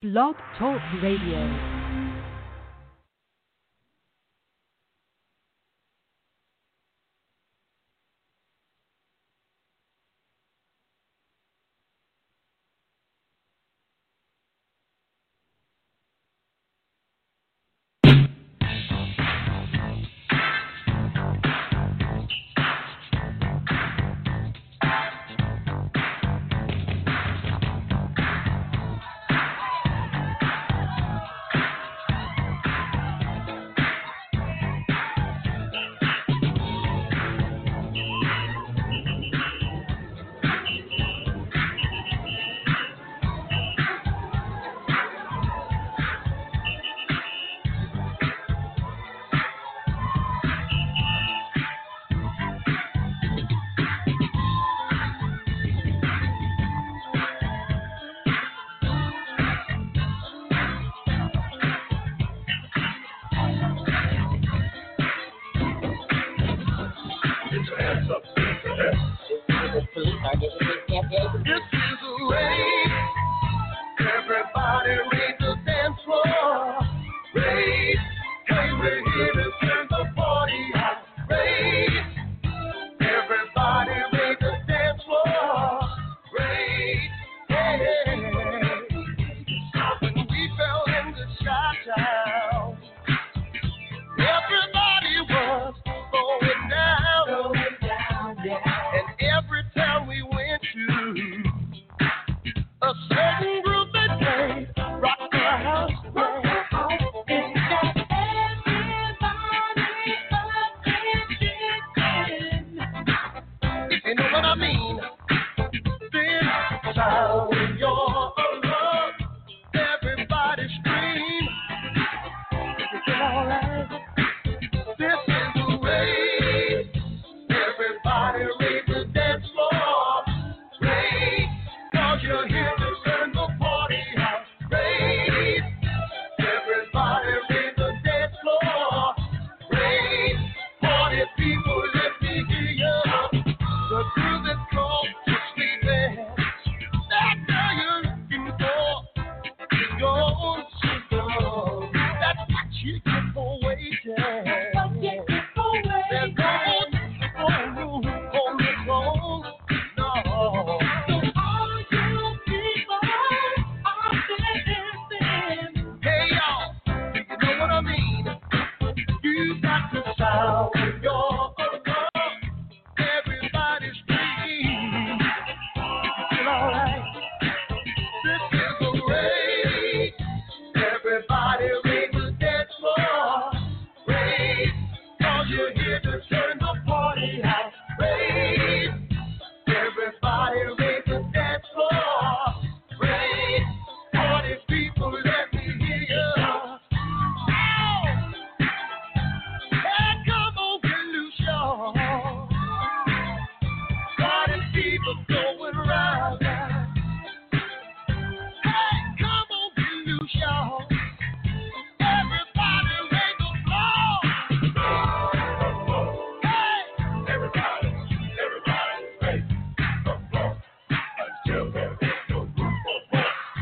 Blog Talk Radio.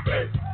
Hey.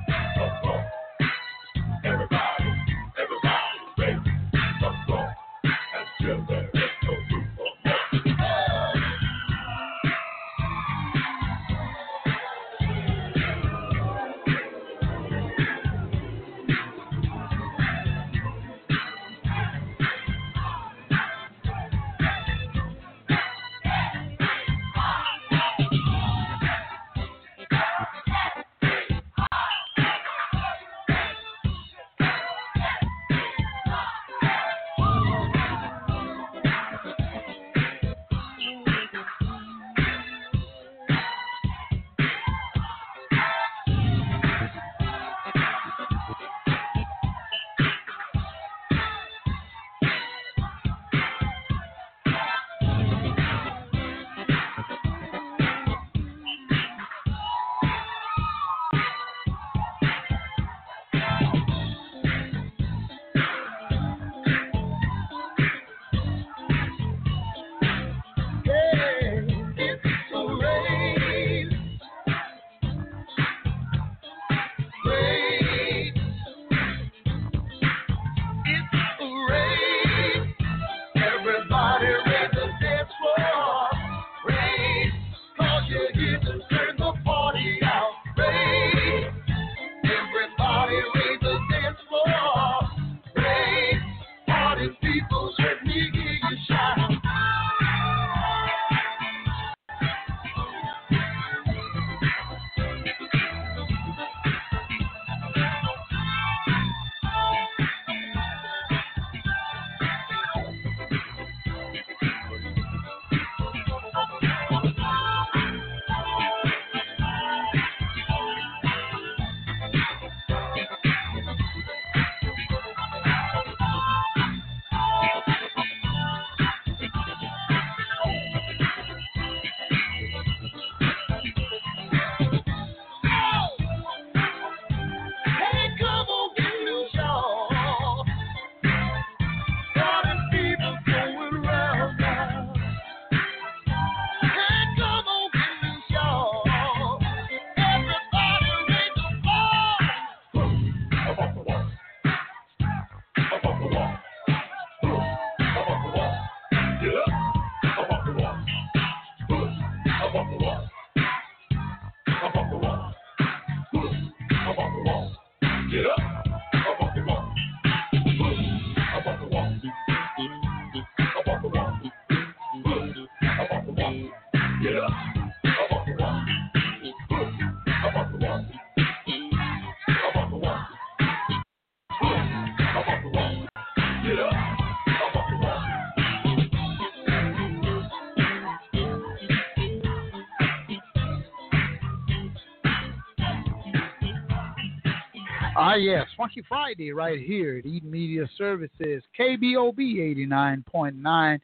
Ah, yes, Funky Friday right here at Eden Media Services, KBOB 89.9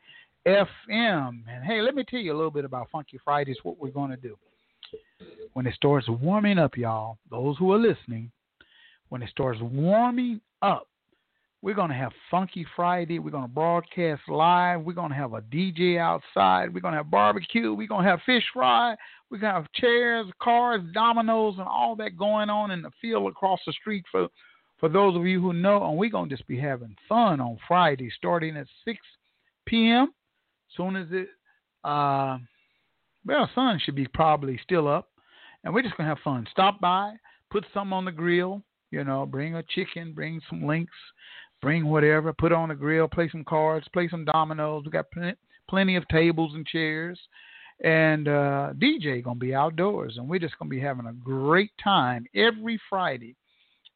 FM. And hey, let me tell you a little bit about Funky Fridays, what we're going to do. When it starts warming up, y'all, those who are listening, when it starts warming up, we're going to have Funky Friday. We're going to broadcast live. We're going to have a DJ outside. We're going to have barbecue. We're going to have fish fry. To have chairs, cars, dominoes, and all that going on in the field across the street for, for those of you who know. And we're to just be having fun on Friday starting at 6 p.m. Soon as it, uh, well, sun should be probably still up. And we're just to have fun. Stop by, put some on the grill, you know, bring a chicken, bring some links, bring whatever, put on the grill, play some cards, play some dominoes. We got pl- plenty of tables and chairs, and uh, DJ gonna be outdoors, and we're just gonna be having a great time every Friday.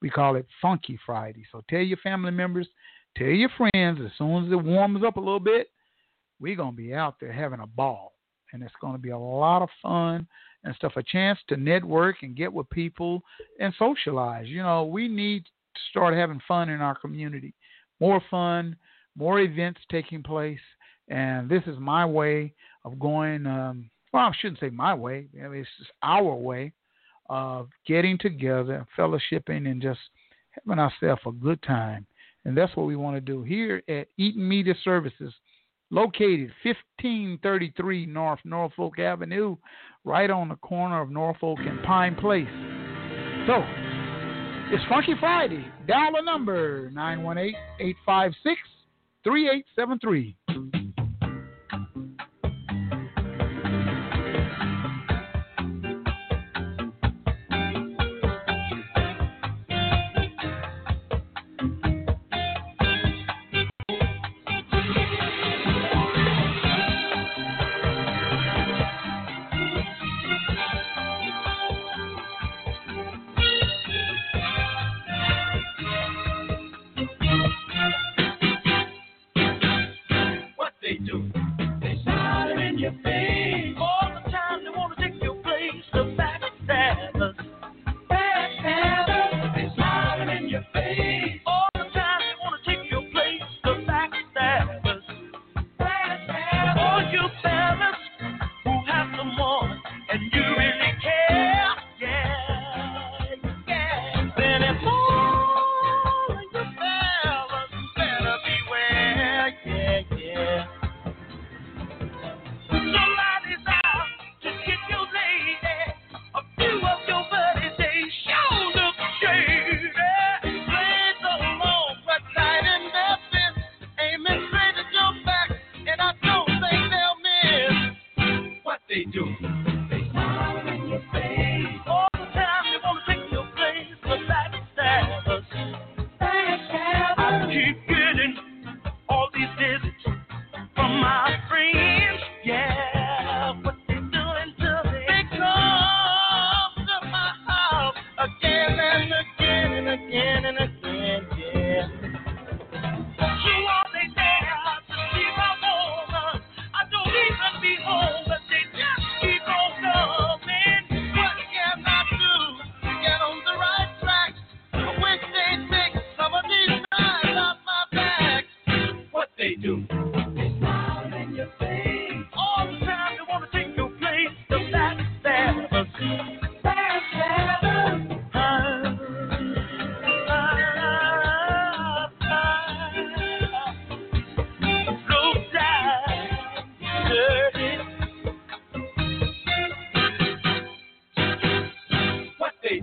We call it Funky Friday. So tell your family members, tell your friends. As soon as it warms up a little bit, we're gonna be out there having a ball, and it's gonna be a lot of fun and stuff. A chance to network and get with people and socialize. You know, we need to start having fun in our community. More fun, more events taking place, and this is my way of going. Um, well, I shouldn't say my way. I mean, it's our way of getting together, fellowshipping, and just having ourselves a good time. And that's what we want to do here at Eaton Media Services, located 1533 North Norfolk Avenue, right on the corner of Norfolk and Pine Place. So, it's Funky Friday. Dial the number 918 856 3873.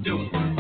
do.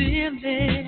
feeling.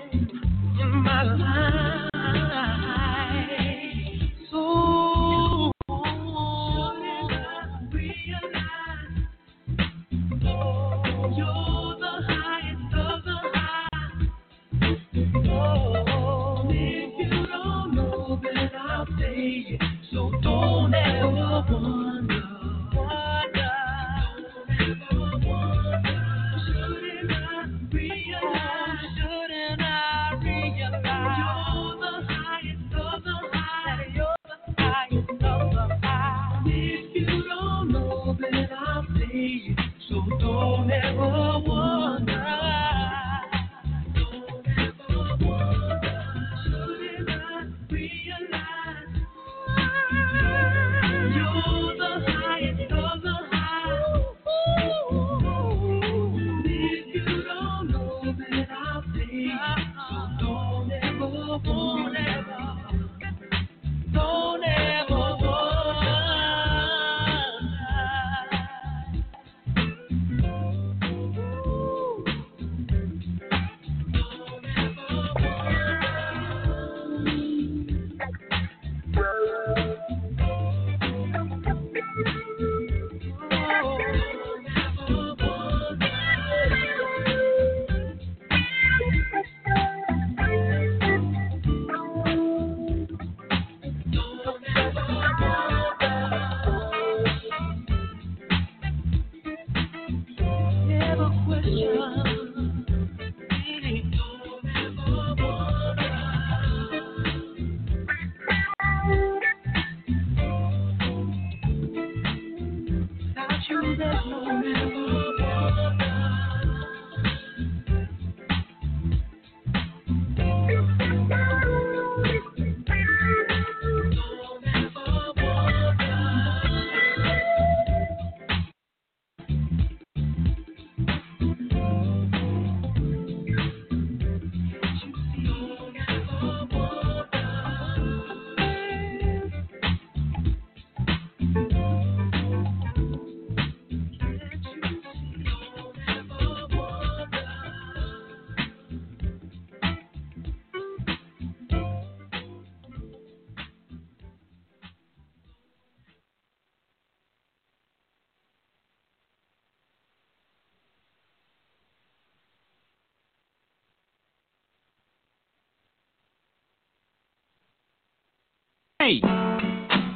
Hey!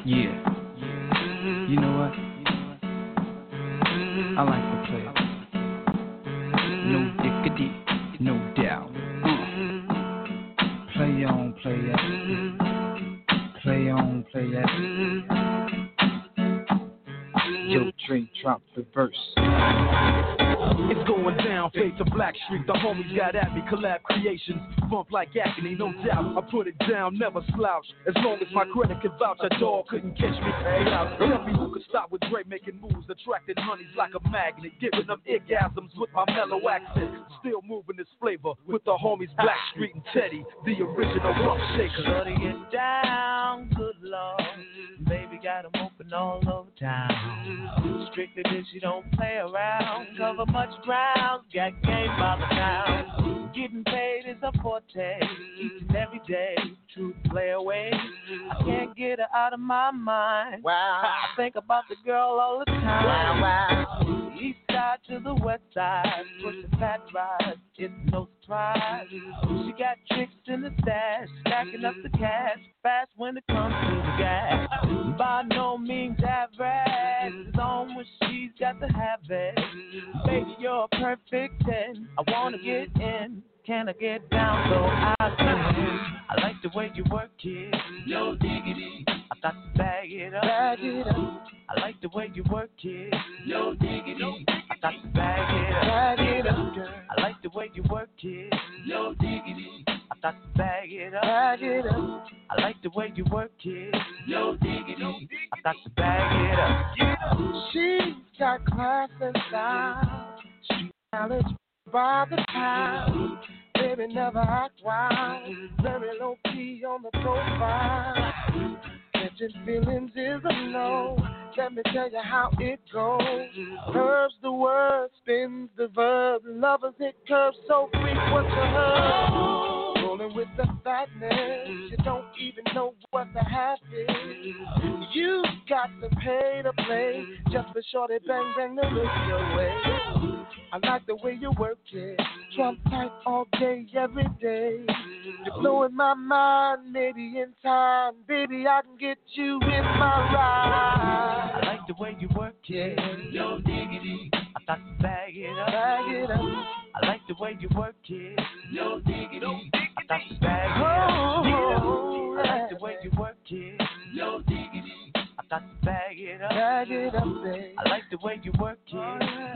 Yeah. You know what? I like to play. No dickity, no doubt. Play on play that. Play on, play that. Yo, Dre, drop the verse. It's going down, face of Black Street. The homies got at me, collab creations. Bump like agony, no doubt. I put it down, never slouch. As long as my credit can vouch, a dog couldn't catch me. Hey, out. Tell me who could stop with Dre making moves, attracting honeys like a magnet, giving them orgasms with my mellow accent. Still moving this flavor with the homies Black Street and Teddy, the original rough shaker. Shutting it down, good lord. Baby got 'em open all over town. Strictly bitch, you don't play around. Cover much ground, got game by the pound. Forte, each and every day. to play away. I can't get her out of my mind. Wow. I think about the girl all the time. Wow, wow. East side to the west side, pushing fat rides, it's no surprise. She got tricks in the stash, stacking up the cash, fast when it comes to the gas. By no means average, it's on when she's got to have it. Baby, you're a perfect 10. I wanna get in. Can I get down so I can? I like the way you work it. No diggity. I got to bag it up. Bag it up. I like the way you work it. No diggity. I got to bag it up. Bag it up. I like the way you work it. No diggity. I got to bag it up. Bag it up. I like the way you work it. No diggity. I got to bag it up. She's got class and style. Street knowledge by the time. Baby, never act wild. Very low key on the profile. Catching feelings is a no. Let me tell you how it goes. Curves the word, spins the verb. Lovers hit curves so frequent to her. Rolling with the fatness, you don't even know what the half is. You got to pay to play just for sure shorty bang bang to look your way. I like the way you work it, Trump tight all day, every day. You're blowing my mind, maybe in time, baby I can get you in my ride. I like the way you work it. No diggity. I got to bag it up. Bag it up. I like the way you work it. No diggity. I got to bag it up. Oh, I like the oh, way you work it. No diggity. I got to bag it up. Bag it up, babe. I like the way you work it.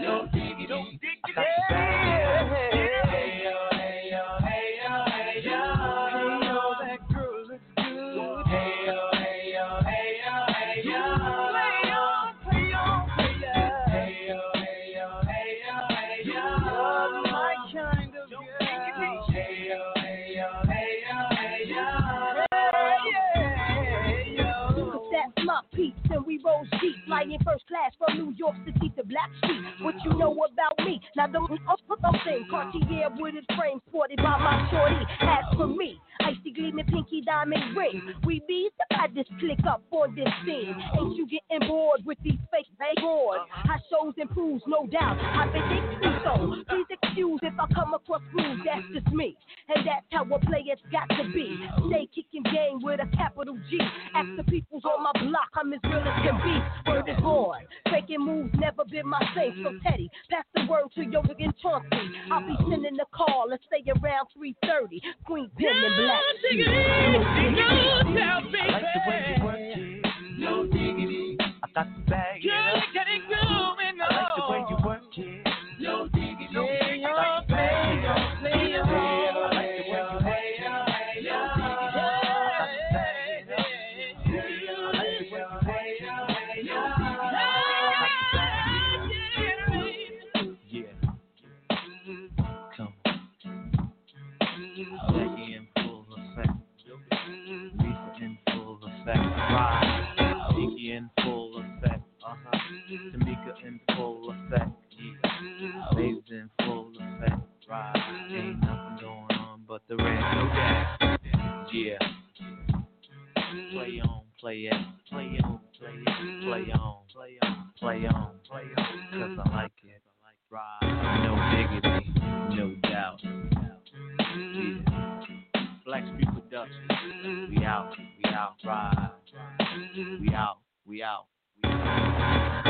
No diggity. I got to bag it up. We roll deep, flying first class from New York City to Blackstreet. What you know about me? Now don't up put up thing. Cartier with his frame sported by my shorty. As for me, icy gleaming pinky diamond ring. We bees the baddest click up on this scene. Ain't you getting bored with these fake boards? How shows improves, no doubt. I've been me so. Please excuse if I come across rude, that's just me. And that's how a player's got to be. Stay kicking game with a capital G. Ask the peoples on my block, I'm as real can be. Word is born. Faking moves never been my thing. So Teddy, pass the word to your and Chauncey. I'll be sending the call. Let's stay around 3:30. Queen Pen and Black. Sheep. I like the way you work it. No diggity. I got to bag it full effect. Babes in full effect. Ride. Ain't nothing going on but the red. Yeah. Play on, play it, play on, play it, play on, play on, play on, play on, cause I like it. Ride. No diggity, no doubt. Yeah. Blackstreet Productions. We out, we out, ride. We out, we out, we out.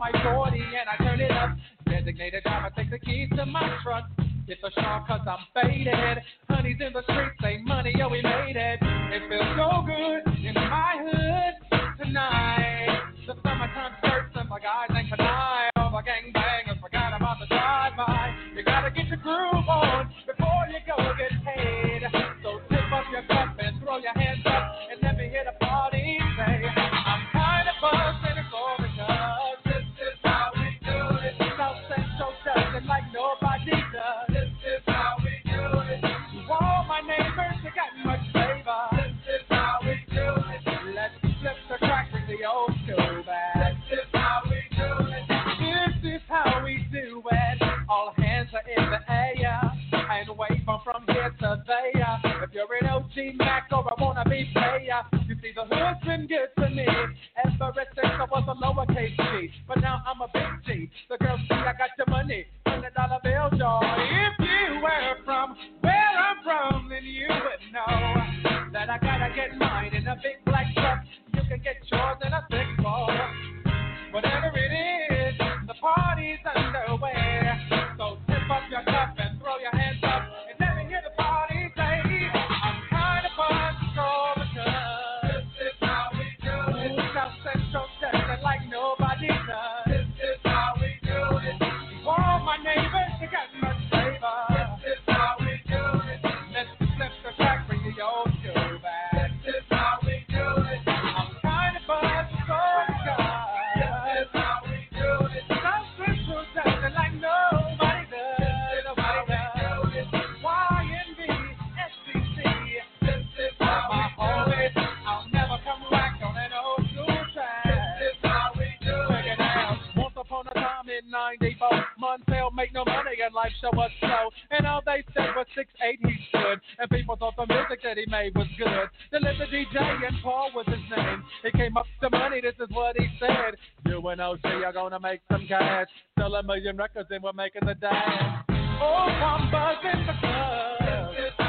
my 40 and I turn it up. Designated driver, takes the keys to my truck. Hit the shop cause I'm faded. Honey's in the streets, say money, yo, we made it. It feels so good in my hood tonight. The summertime skirts and my guys ain't canine. All my gangbangers forgot about the drive-by. You gotta get your groove on. G Mac or a be player. You see, the hood's been good to me. Ever since I was a lowercase G, but now I'm a big G. The girls see I got your money, hundred dollar bill, y'all. If you were from where I'm from, then you would know that I gotta get mine in a big black truck. You can get yours in a big ball. and life show us so. And all they said was six eight he stood, and people thought the music that he made was good. The there's DJ and Paul was his name. He came up with the money. This is what he said. You and OC are gonna make some cash. Sell a million records and we're making the dash. Oh, I'm buzzing the club.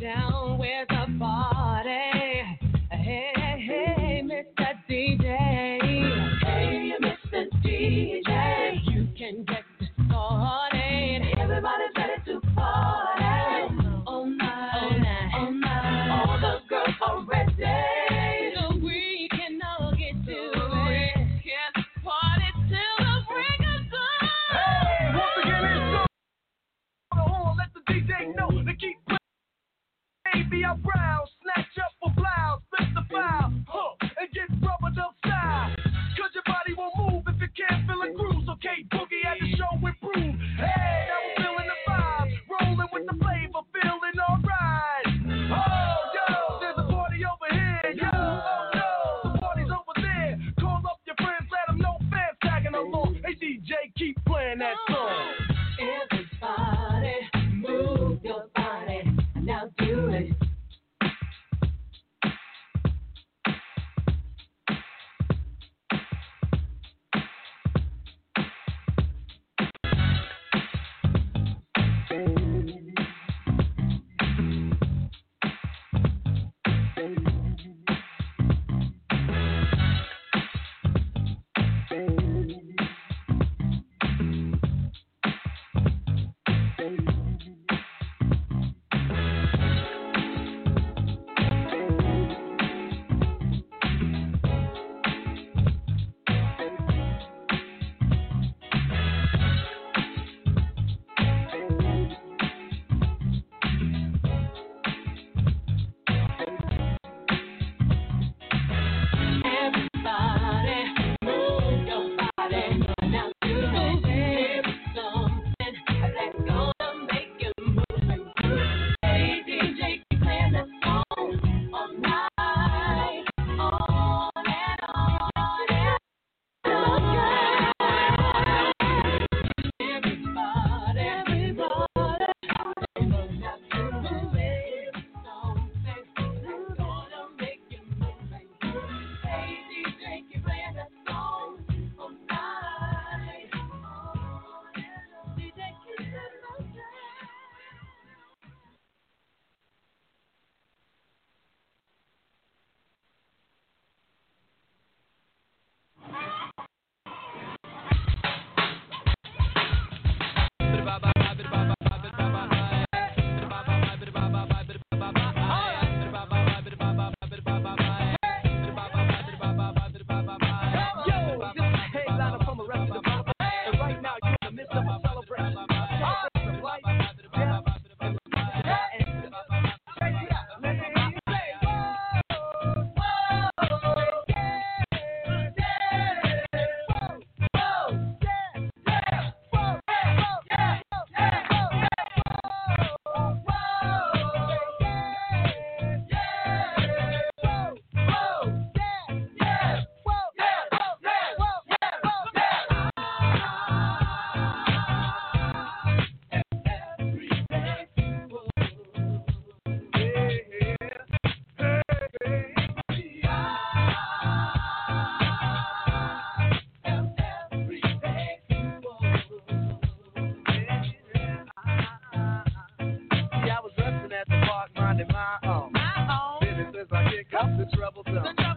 Down. Where's the party? minding my own. My own. Business I kick up the trouble zone.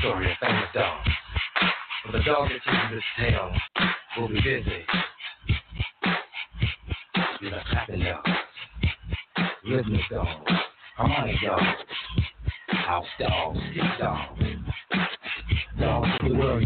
story of famous dog. For the dog that tells this tale will be busy. You love clapping dogs, rhythmic dog, harmonic dog, house dog, stick dog, Dogs of the world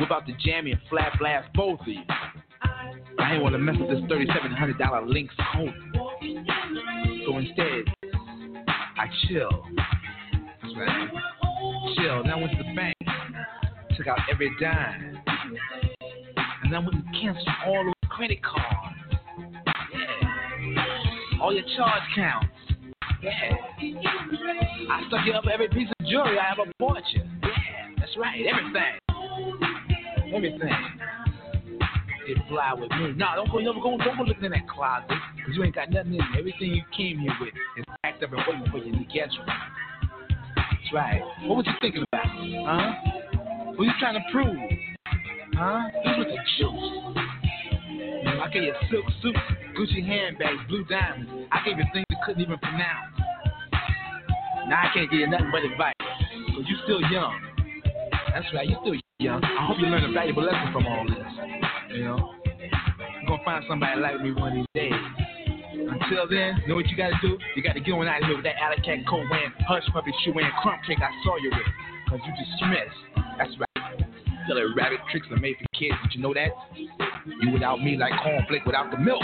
Whip out the jammy and flat blast both of you. I didn't want to mess with this $3,700 Lynx coat. So instead, I chill. That's right. Chill. Then I went to the bank, took out every dime. And then went and canceled all those credit cards. Yeah. All your charge counts. Yeah. I stuck you up every piece of jewelry I ever bought you. Yeah, that's right. Everything. Everything. It fly with me. No, don't go, never go, don't go looking in that closet. Cause you ain't got nothing in there. Everything you came here with is packed up and waiting for you the guest room. That's right. What was you thinking about? Huh? What you trying to prove? Huh? This was the juice. I gave you silk suits, Gucci handbags, blue diamonds. I gave you things you couldn't even pronounce. Now I can't give you nothing but advice. Cause you still young. That's right, you still young. I hope you learn a valuable lesson from all this. You know? You're gonna find somebody like me one of these days. Until then, know what you gotta do? You gotta get on out of here with that alley cat coat wearing, hush puppy shoe wearing, crump cake I saw you with. Cause you dismissed. That's right. Tell Silly rabbit tricks are made for kids. Did you know that? You without me like cornflake without the milk.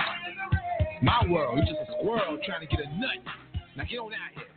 My world, you're just a squirrel trying to get a nut. Now get on out here.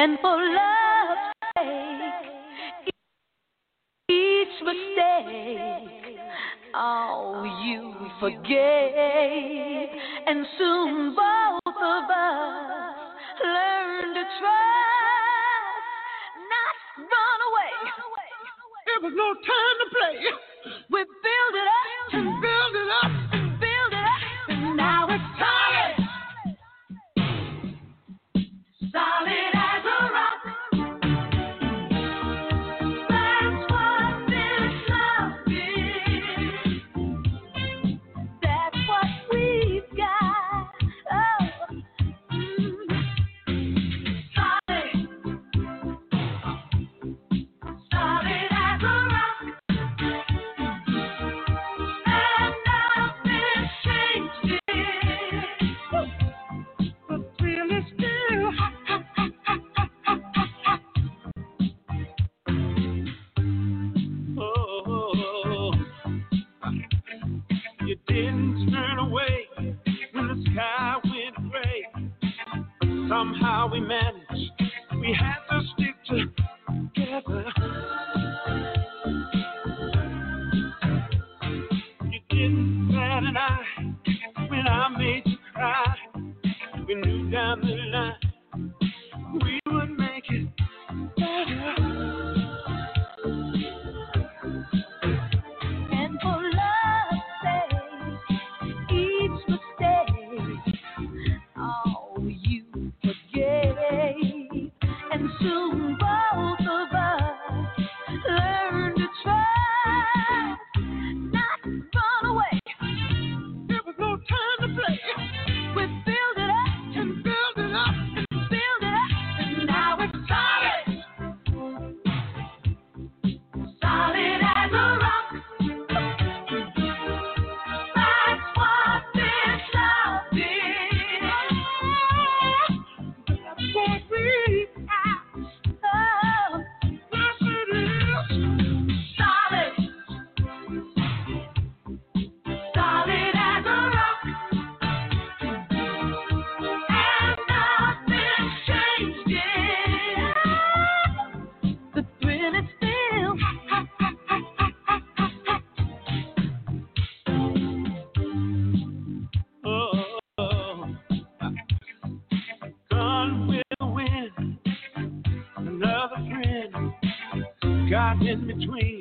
And for love's sake, each mistake, oh, you forgave. And soon both of us learned to trust, not run away. There was no time to play. in between.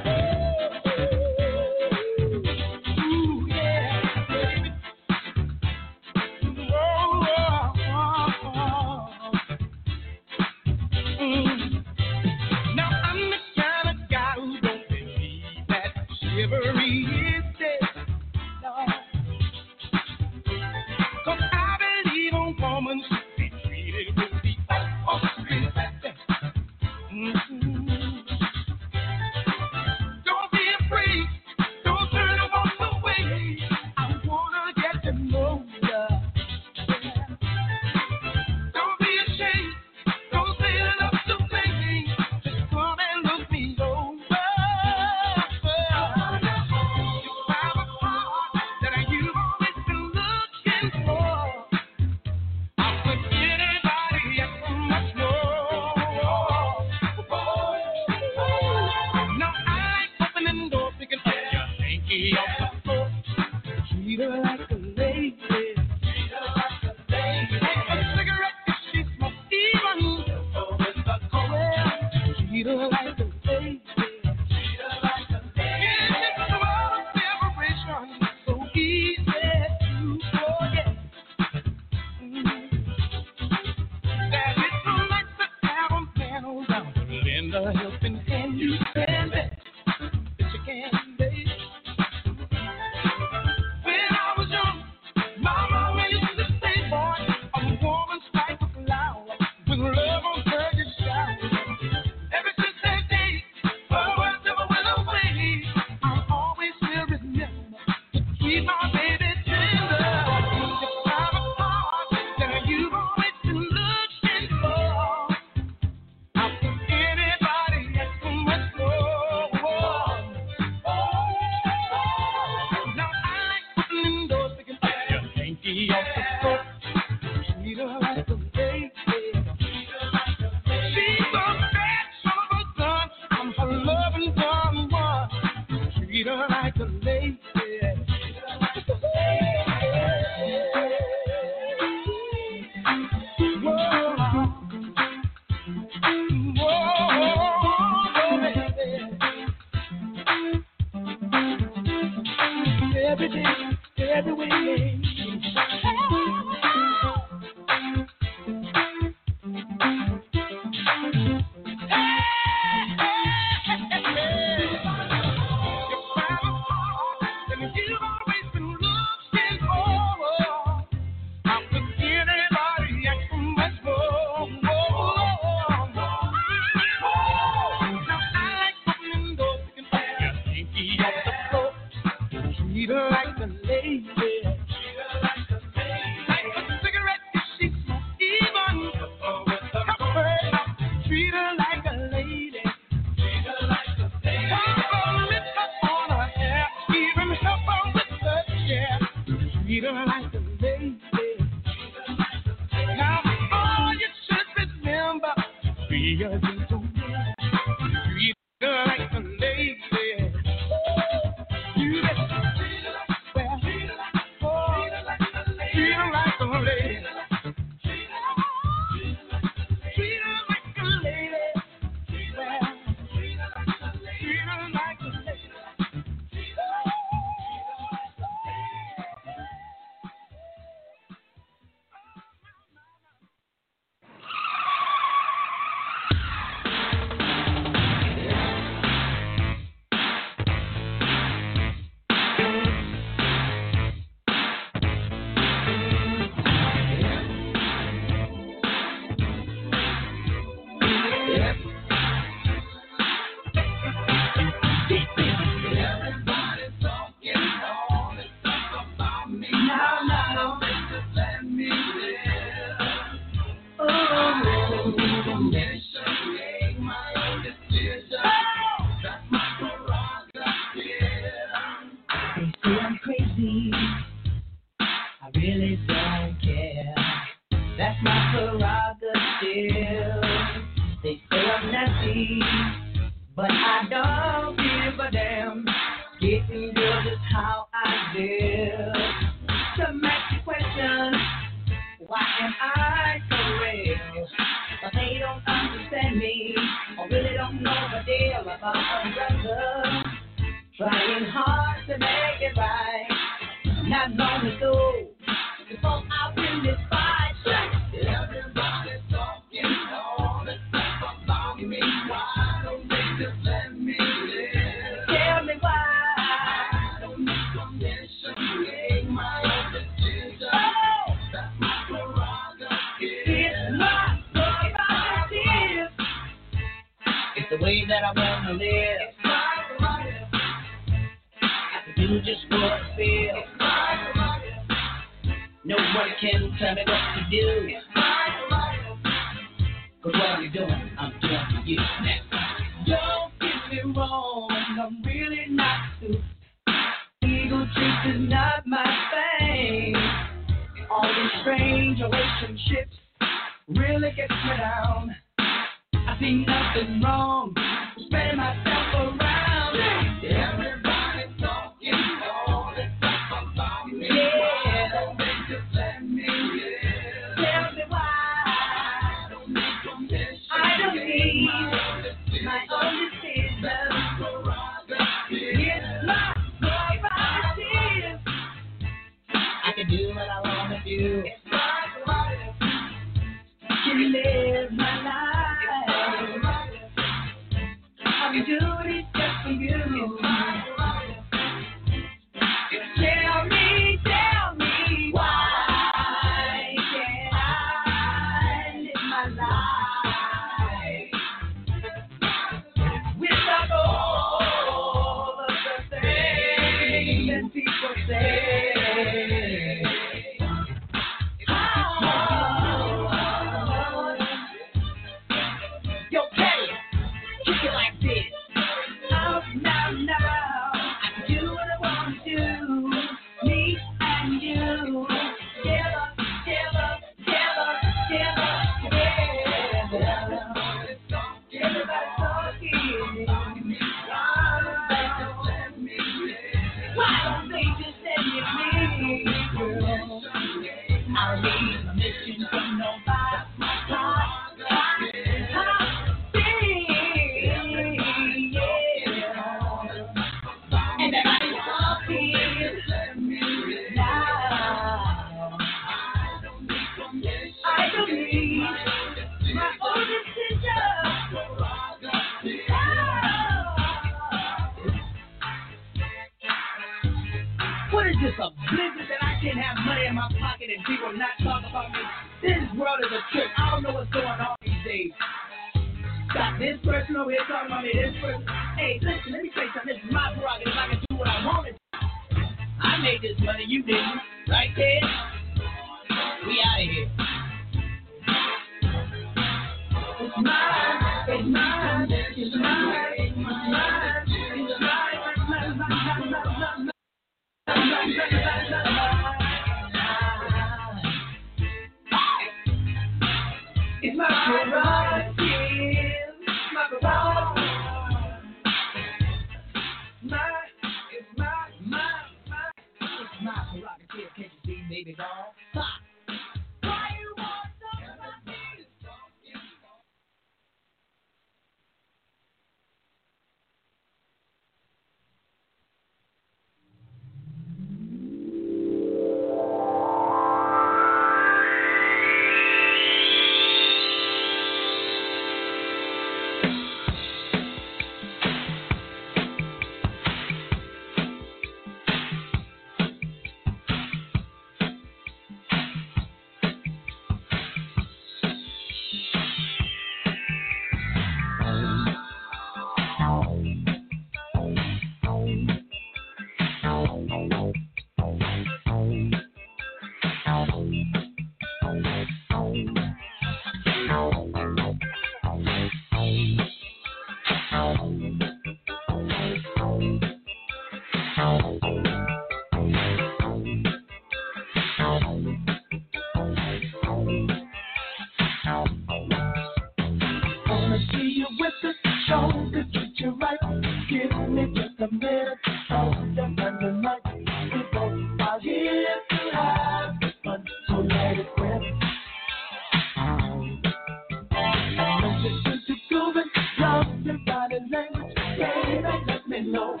Know.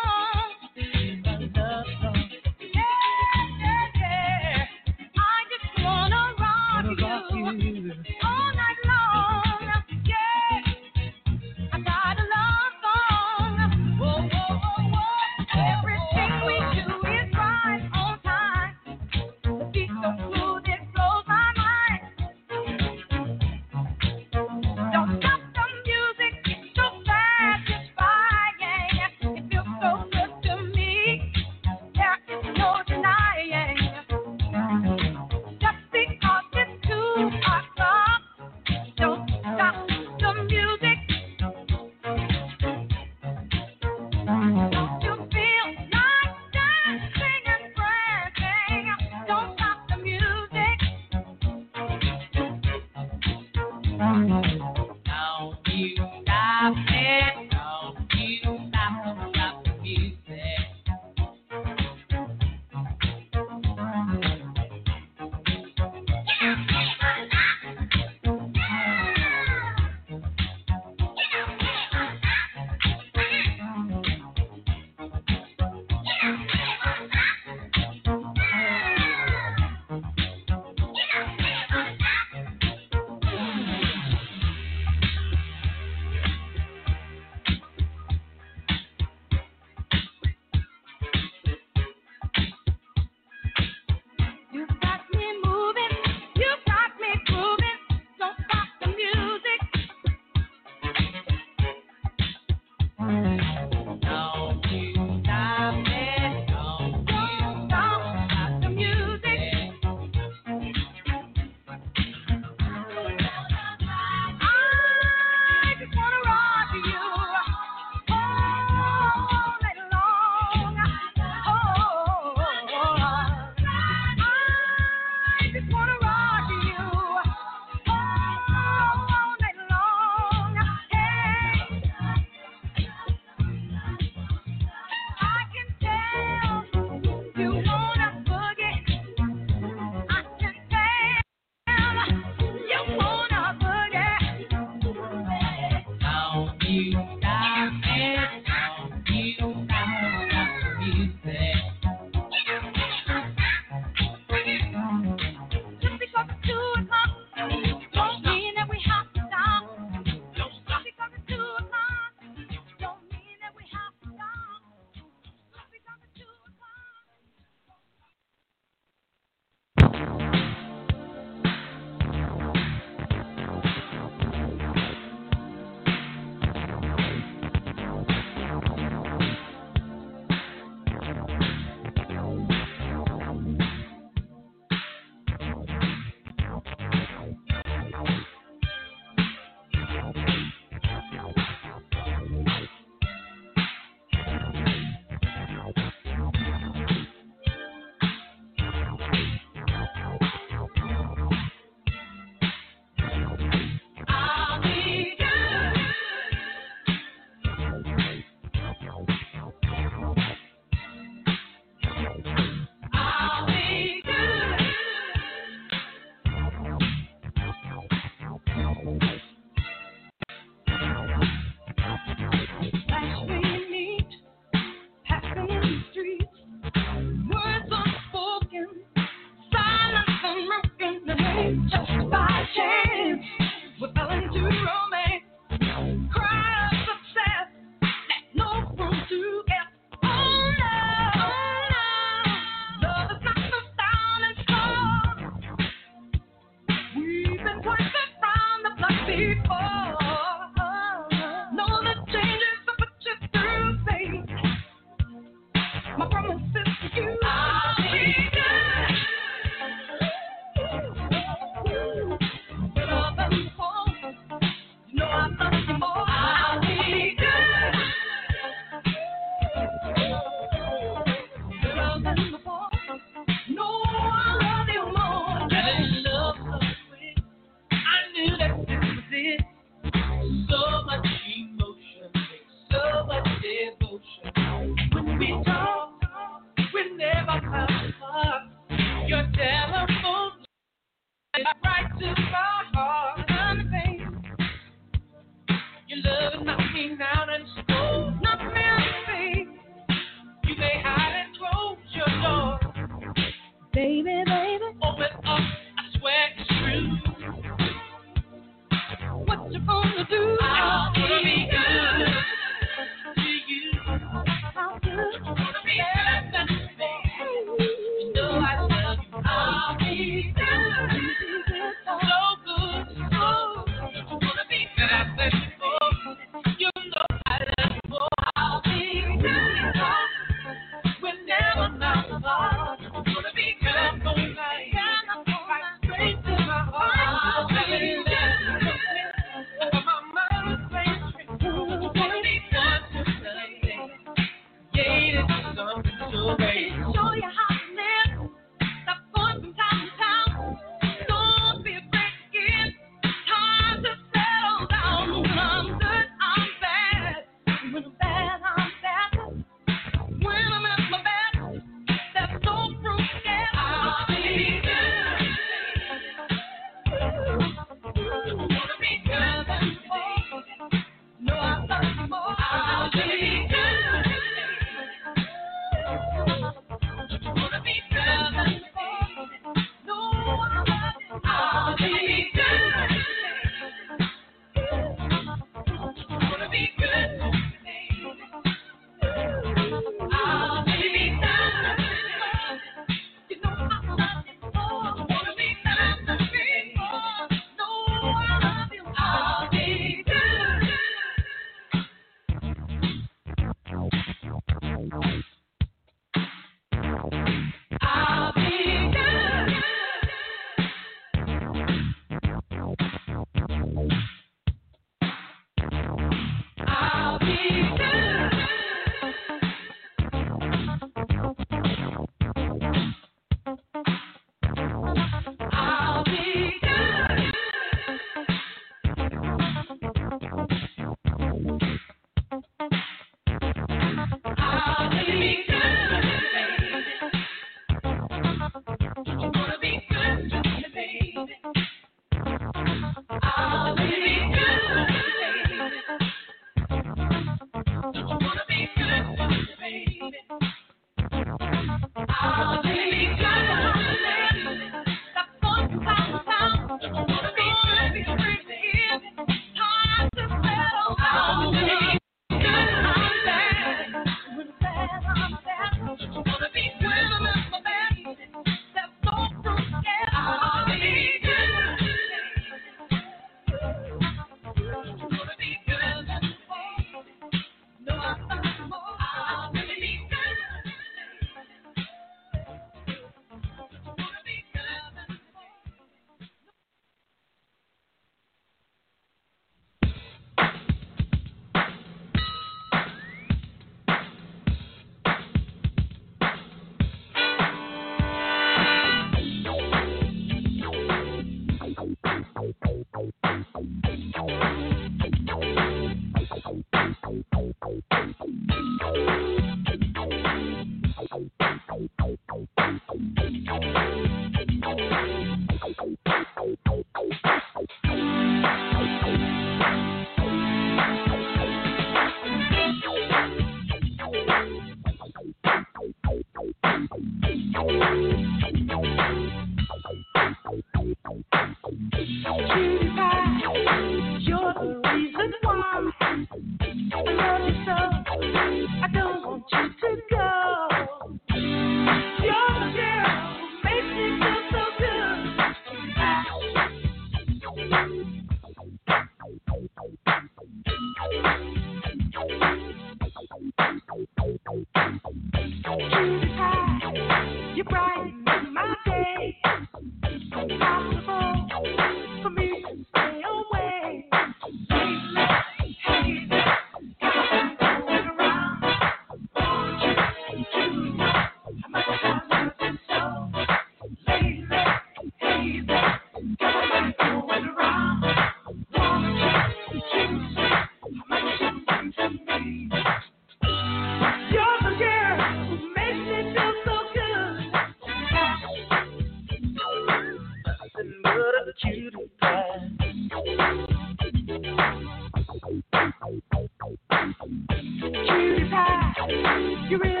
You really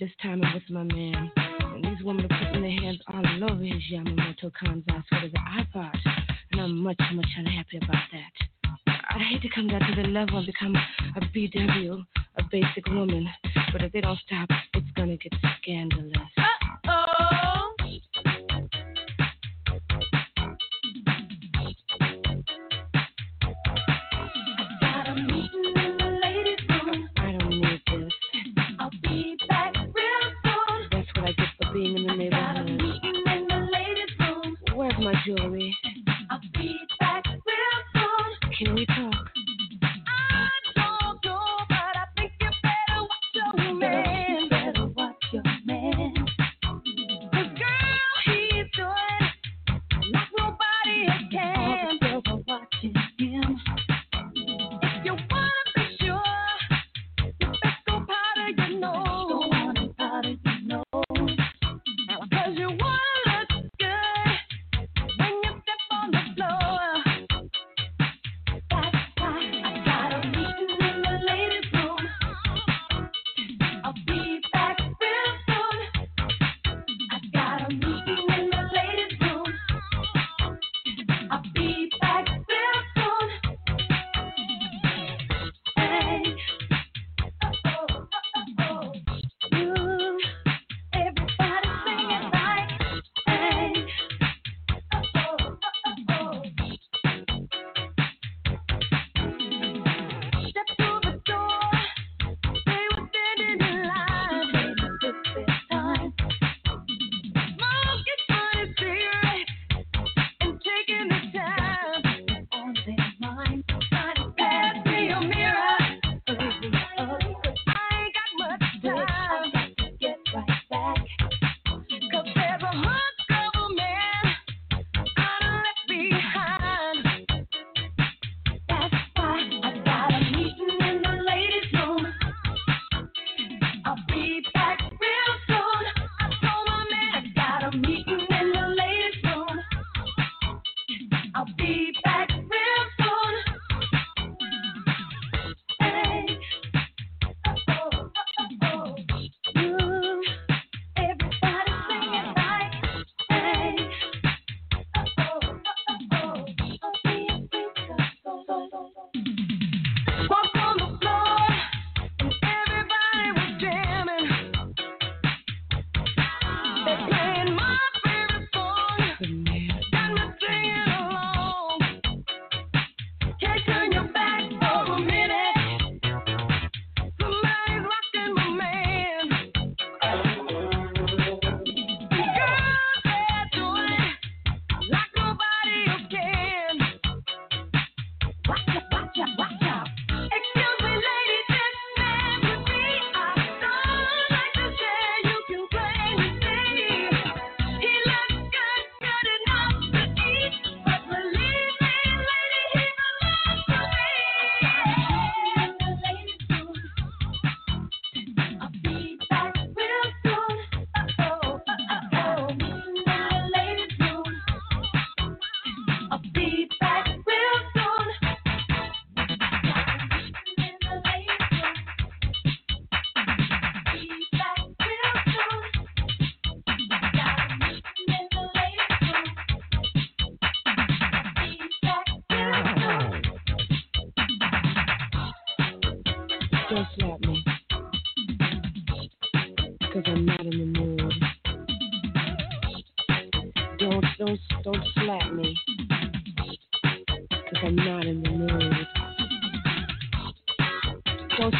This time it with my man. And these women are putting their hands all over his Yamamoto Kansai sweater of the iPod. And I'm much, much unhappy about that. I hate to come down to the level and become a BW, a basic woman. But if they don't stop, it's gonna get scandalous.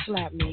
Slap me.